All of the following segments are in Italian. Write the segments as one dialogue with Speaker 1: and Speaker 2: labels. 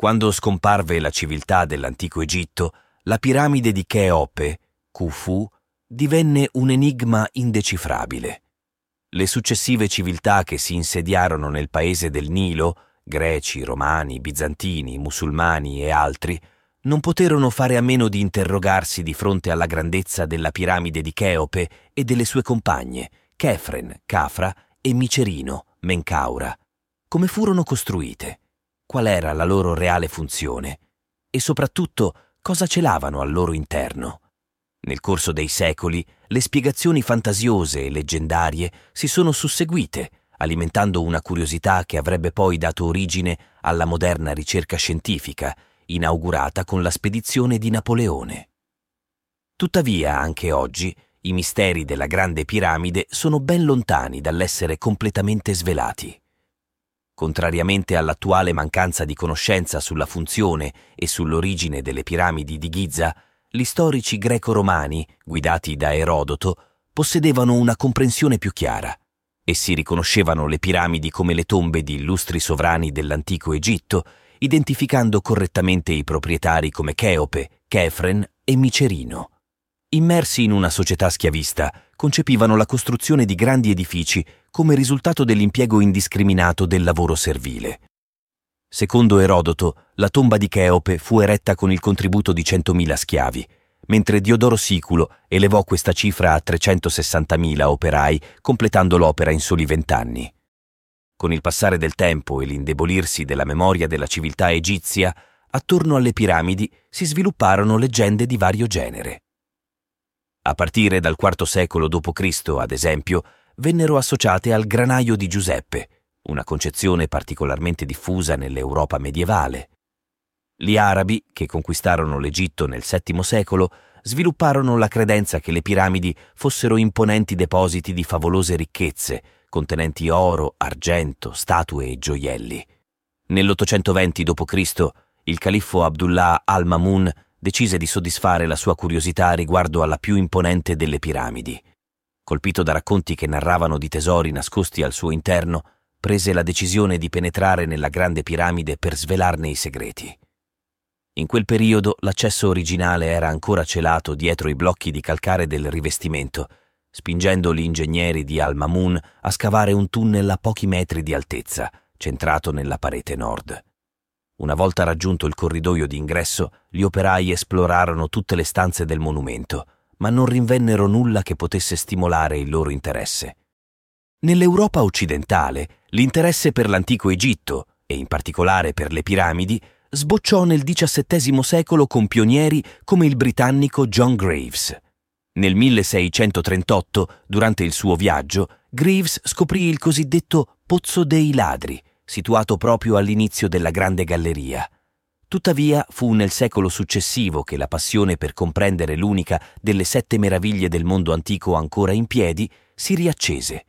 Speaker 1: Quando scomparve la civiltà dell'antico Egitto, la piramide di Cheope, Khufu, divenne un enigma indecifrabile. Le successive civiltà che si insediarono nel paese del Nilo, greci, romani, bizantini, musulmani e altri, non poterono fare a meno di interrogarsi di fronte alla grandezza della piramide di Cheope e delle sue compagne, Chefren, Cafra e Micerino, Mencaura. Come furono costruite? Qual era la loro reale funzione? E soprattutto cosa celavano al loro interno? Nel corso dei secoli le spiegazioni fantasiose e leggendarie si sono susseguite, alimentando una curiosità che avrebbe poi dato origine alla moderna ricerca scientifica, inaugurata con la spedizione di Napoleone. Tuttavia, anche oggi, i misteri della Grande Piramide sono ben lontani dall'essere completamente svelati. Contrariamente all'attuale mancanza di conoscenza sulla funzione e sull'origine delle piramidi di Giza, gli storici greco-romani, guidati da Erodoto, possedevano una comprensione più chiara. Essi riconoscevano le piramidi come le tombe di illustri sovrani dell'antico Egitto identificando correttamente i proprietari come Cheope, Chefren e Micerino. Immersi in una società schiavista, concepivano la costruzione di grandi edifici come risultato dell'impiego indiscriminato del lavoro servile. Secondo Erodoto, la tomba di Cheope fu eretta con il contributo di 100.000 schiavi, mentre Diodoro Siculo elevò questa cifra a 360.000 operai, completando l'opera in soli vent'anni. Con il passare del tempo e l'indebolirsi della memoria della civiltà egizia, attorno alle piramidi si svilupparono leggende di vario genere. A partire dal IV secolo d.C., ad esempio, vennero associate al granaio di Giuseppe, una concezione particolarmente diffusa nell'Europa medievale. Gli arabi, che conquistarono l'Egitto nel VII secolo, svilupparono la credenza che le piramidi fossero imponenti depositi di favolose ricchezze, contenenti oro, argento, statue e gioielli. Nell'820 d.C. il califfo Abdullah al-Mamun decise di soddisfare la sua curiosità riguardo alla più imponente delle piramidi. Colpito da racconti che narravano di tesori nascosti al suo interno, prese la decisione di penetrare nella grande piramide per svelarne i segreti. In quel periodo l'accesso originale era ancora celato dietro i blocchi di calcare del rivestimento spingendo gli ingegneri di Al-Mamun a scavare un tunnel a pochi metri di altezza, centrato nella parete nord. Una volta raggiunto il corridoio di ingresso, gli operai esplorarono tutte le stanze del monumento, ma non rinvennero nulla che potesse stimolare il loro interesse. Nell'Europa occidentale, l'interesse per l'antico Egitto, e in particolare per le piramidi, sbocciò nel XVII secolo con pionieri come il britannico John Graves. Nel 1638, durante il suo viaggio, Greaves scoprì il cosiddetto Pozzo dei Ladri, situato proprio all'inizio della Grande Galleria. Tuttavia fu nel secolo successivo che la passione per comprendere l'unica delle sette meraviglie del mondo antico ancora in piedi si riaccese.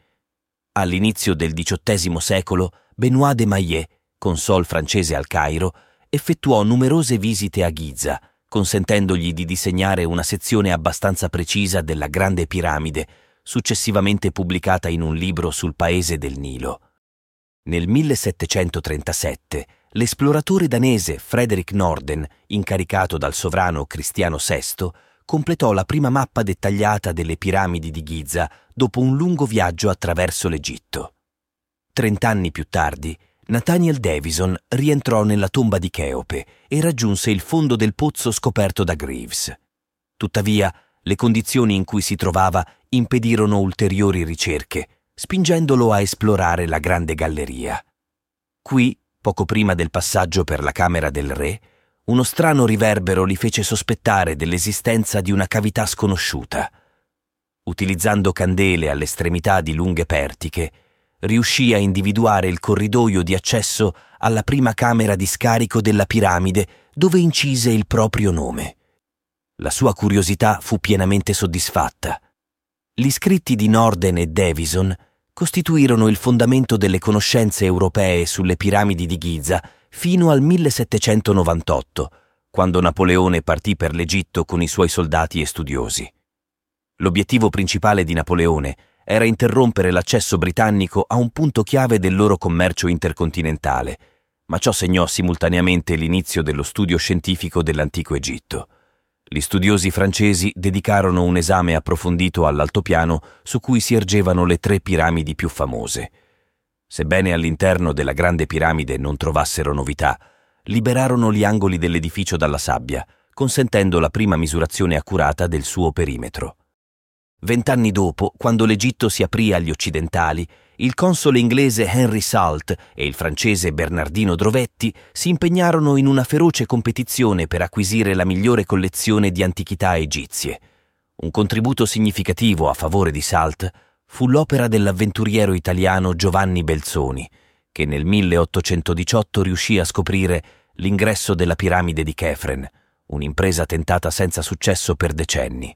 Speaker 1: All'inizio del XVIII secolo, Benoît de Maillet, consol francese al Cairo, effettuò numerose visite a Giza, consentendogli di disegnare una sezione abbastanza precisa della Grande Piramide, successivamente pubblicata in un libro sul paese del Nilo. Nel 1737 l'esploratore danese Frederick Norden, incaricato dal sovrano Cristiano VI, completò la prima mappa dettagliata delle piramidi di Giza dopo un lungo viaggio attraverso l'Egitto. Trent'anni più tardi, Nathaniel Davison rientrò nella tomba di Cheope e raggiunse il fondo del pozzo scoperto da Greaves. Tuttavia, le condizioni in cui si trovava impedirono ulteriori ricerche, spingendolo a esplorare la grande galleria. Qui, poco prima del passaggio per la camera del re, uno strano riverbero li fece sospettare dell'esistenza di una cavità sconosciuta. Utilizzando candele all'estremità di lunghe pertiche, riuscì a individuare il corridoio di accesso alla prima camera di scarico della piramide dove incise il proprio nome. La sua curiosità fu pienamente soddisfatta. Gli scritti di Norden e Davison costituirono il fondamento delle conoscenze europee sulle piramidi di Giza fino al 1798, quando Napoleone partì per l'Egitto con i suoi soldati e studiosi. L'obiettivo principale di Napoleone era interrompere l'accesso britannico a un punto chiave del loro commercio intercontinentale, ma ciò segnò simultaneamente l'inizio dello studio scientifico dell'antico Egitto. Gli studiosi francesi dedicarono un esame approfondito all'altopiano su cui si ergevano le tre piramidi più famose. Sebbene all'interno della grande piramide non trovassero novità, liberarono gli angoli dell'edificio dalla sabbia, consentendo la prima misurazione accurata del suo perimetro. Vent'anni dopo, quando l'Egitto si aprì agli occidentali, il console inglese Henry Salt e il francese Bernardino Drovetti si impegnarono in una feroce competizione per acquisire la migliore collezione di antichità egizie. Un contributo significativo a favore di Salt fu l'opera dell'avventuriero italiano Giovanni Belzoni, che nel 1818 riuscì a scoprire l'ingresso della piramide di Kefren, un'impresa tentata senza successo per decenni.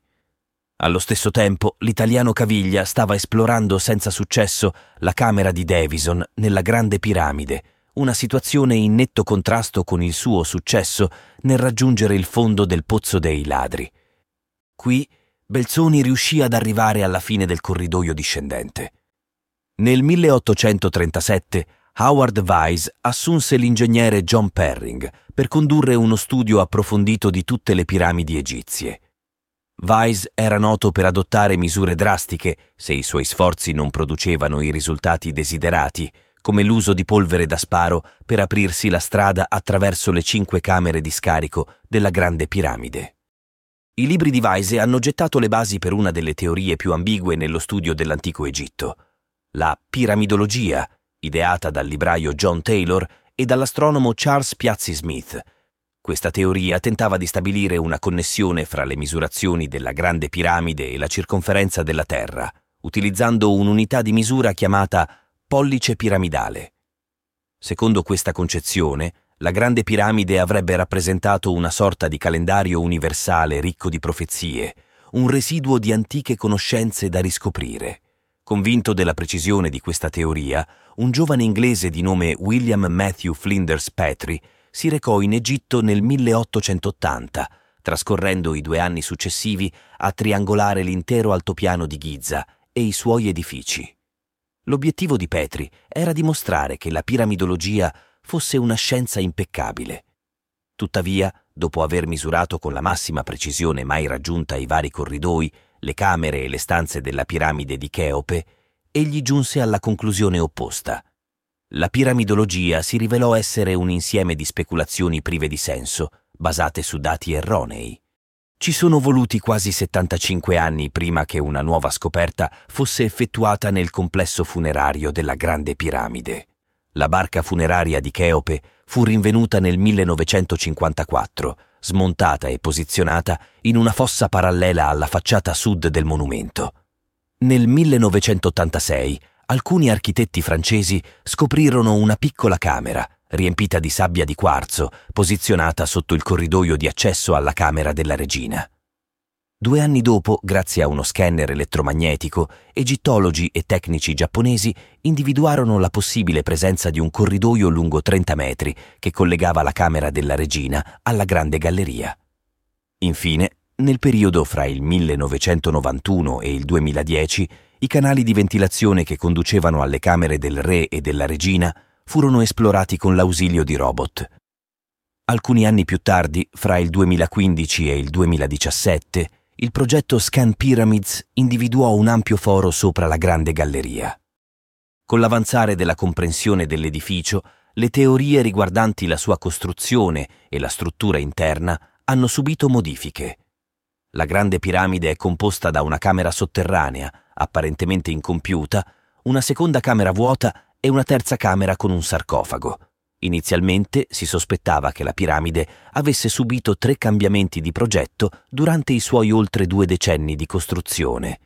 Speaker 1: Allo stesso tempo, l'italiano Caviglia stava esplorando senza successo la camera di Davison nella Grande Piramide, una situazione in netto contrasto con il suo successo nel raggiungere il fondo del Pozzo dei Ladri. Qui Belzoni riuscì ad arrivare alla fine del corridoio discendente. Nel 1837 Howard Weiss assunse l'ingegnere John Perring per condurre uno studio approfondito di tutte le piramidi egizie. Weiss era noto per adottare misure drastiche se i suoi sforzi non producevano i risultati desiderati, come l'uso di polvere da sparo per aprirsi la strada attraverso le cinque camere di scarico della Grande Piramide. I libri di Weise hanno gettato le basi per una delle teorie più ambigue nello studio dell'antico Egitto, la piramidologia, ideata dal libraio John Taylor e dall'astronomo Charles Piazzi Smith. Questa teoria tentava di stabilire una connessione fra le misurazioni della Grande Piramide e la circonferenza della Terra, utilizzando un'unità di misura chiamata pollice piramidale. Secondo questa concezione, la Grande Piramide avrebbe rappresentato una sorta di calendario universale ricco di profezie, un residuo di antiche conoscenze da riscoprire. Convinto della precisione di questa teoria, un giovane inglese di nome William Matthew Flinders Petrie si recò in Egitto nel 1880, trascorrendo i due anni successivi a triangolare l'intero altopiano di Giza e i suoi edifici. L'obiettivo di Petri era dimostrare che la piramidologia fosse una scienza impeccabile. Tuttavia, dopo aver misurato con la massima precisione mai raggiunta i vari corridoi, le camere e le stanze della piramide di Cheope, egli giunse alla conclusione opposta. La piramidologia si rivelò essere un insieme di speculazioni prive di senso, basate su dati erronei. Ci sono voluti quasi 75 anni prima che una nuova scoperta fosse effettuata nel complesso funerario della Grande Piramide. La barca funeraria di Cheope fu rinvenuta nel 1954 smontata e posizionata in una fossa parallela alla facciata sud del monumento. Nel 1986 alcuni architetti francesi scoprirono una piccola camera, riempita di sabbia di quarzo, posizionata sotto il corridoio di accesso alla camera della regina. Due anni dopo, grazie a uno scanner elettromagnetico, egittologi e tecnici giapponesi individuarono la possibile presenza di un corridoio lungo 30 metri che collegava la camera della regina alla grande galleria. Infine, nel periodo fra il 1991 e il 2010, i canali di ventilazione che conducevano alle camere del re e della regina furono esplorati con l'ausilio di robot. Alcuni anni più tardi, fra il 2015 e il 2017, il progetto Scan Pyramids individuò un ampio foro sopra la grande galleria. Con l'avanzare della comprensione dell'edificio, le teorie riguardanti la sua costruzione e la struttura interna hanno subito modifiche. La grande piramide è composta da una camera sotterranea, apparentemente incompiuta, una seconda camera vuota e una terza camera con un sarcofago. Inizialmente si sospettava che la piramide avesse subito tre cambiamenti di progetto durante i suoi oltre due decenni di costruzione.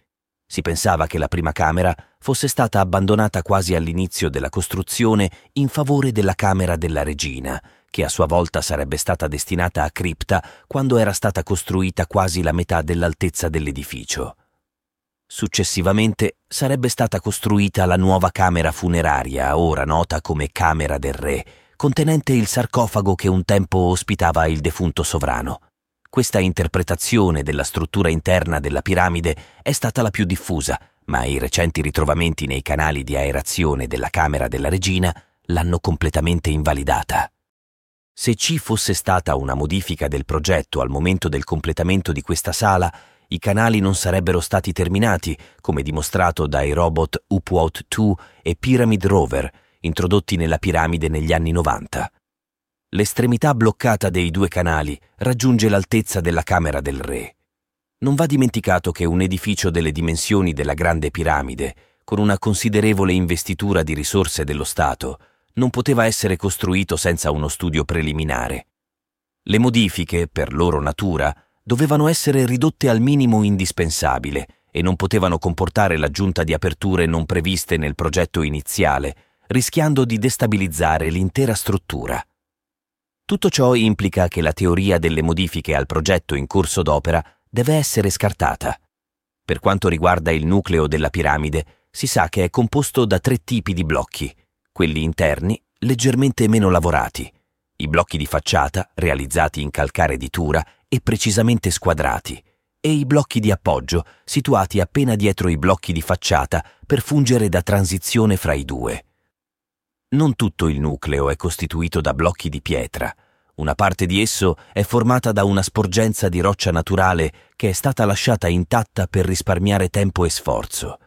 Speaker 1: Si pensava che la prima camera fosse stata abbandonata quasi all'inizio della costruzione in favore della camera della regina, che a sua volta sarebbe stata destinata a cripta quando era stata costruita quasi la metà dell'altezza dell'edificio. Successivamente sarebbe stata costruita la nuova camera funeraria, ora nota come Camera del Re, contenente il sarcofago che un tempo ospitava il defunto sovrano. Questa interpretazione della struttura interna della piramide è stata la più diffusa, ma i recenti ritrovamenti nei canali di aerazione della Camera della Regina l'hanno completamente invalidata. Se ci fosse stata una modifica del progetto al momento del completamento di questa sala, i canali non sarebbero stati terminati, come dimostrato dai robot UPWOT 2 e Pyramid Rover, introdotti nella piramide negli anni 90. L'estremità bloccata dei due canali raggiunge l'altezza della Camera del Re. Non va dimenticato che un edificio delle dimensioni della Grande Piramide, con una considerevole investitura di risorse dello Stato, non poteva essere costruito senza uno studio preliminare. Le modifiche, per loro natura, dovevano essere ridotte al minimo indispensabile e non potevano comportare l'aggiunta di aperture non previste nel progetto iniziale, rischiando di destabilizzare l'intera struttura. Tutto ciò implica che la teoria delle modifiche al progetto in corso d'opera deve essere scartata. Per quanto riguarda il nucleo della piramide, si sa che è composto da tre tipi di blocchi, quelli interni leggermente meno lavorati, i blocchi di facciata realizzati in calcare di Tura e precisamente squadrati, e i blocchi di appoggio situati appena dietro i blocchi di facciata per fungere da transizione fra i due. Non tutto il nucleo è costituito da blocchi di pietra. Una parte di esso è formata da una sporgenza di roccia naturale che è stata lasciata intatta per risparmiare tempo e sforzo.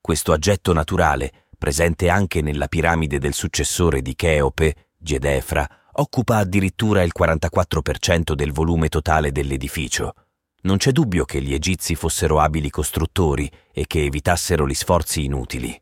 Speaker 1: Questo aggetto naturale presente anche nella piramide del successore di Cheope, Gedefra, occupa addirittura il 44% del volume totale dell'edificio. Non c'è dubbio che gli egizi fossero abili costruttori e che evitassero gli sforzi inutili.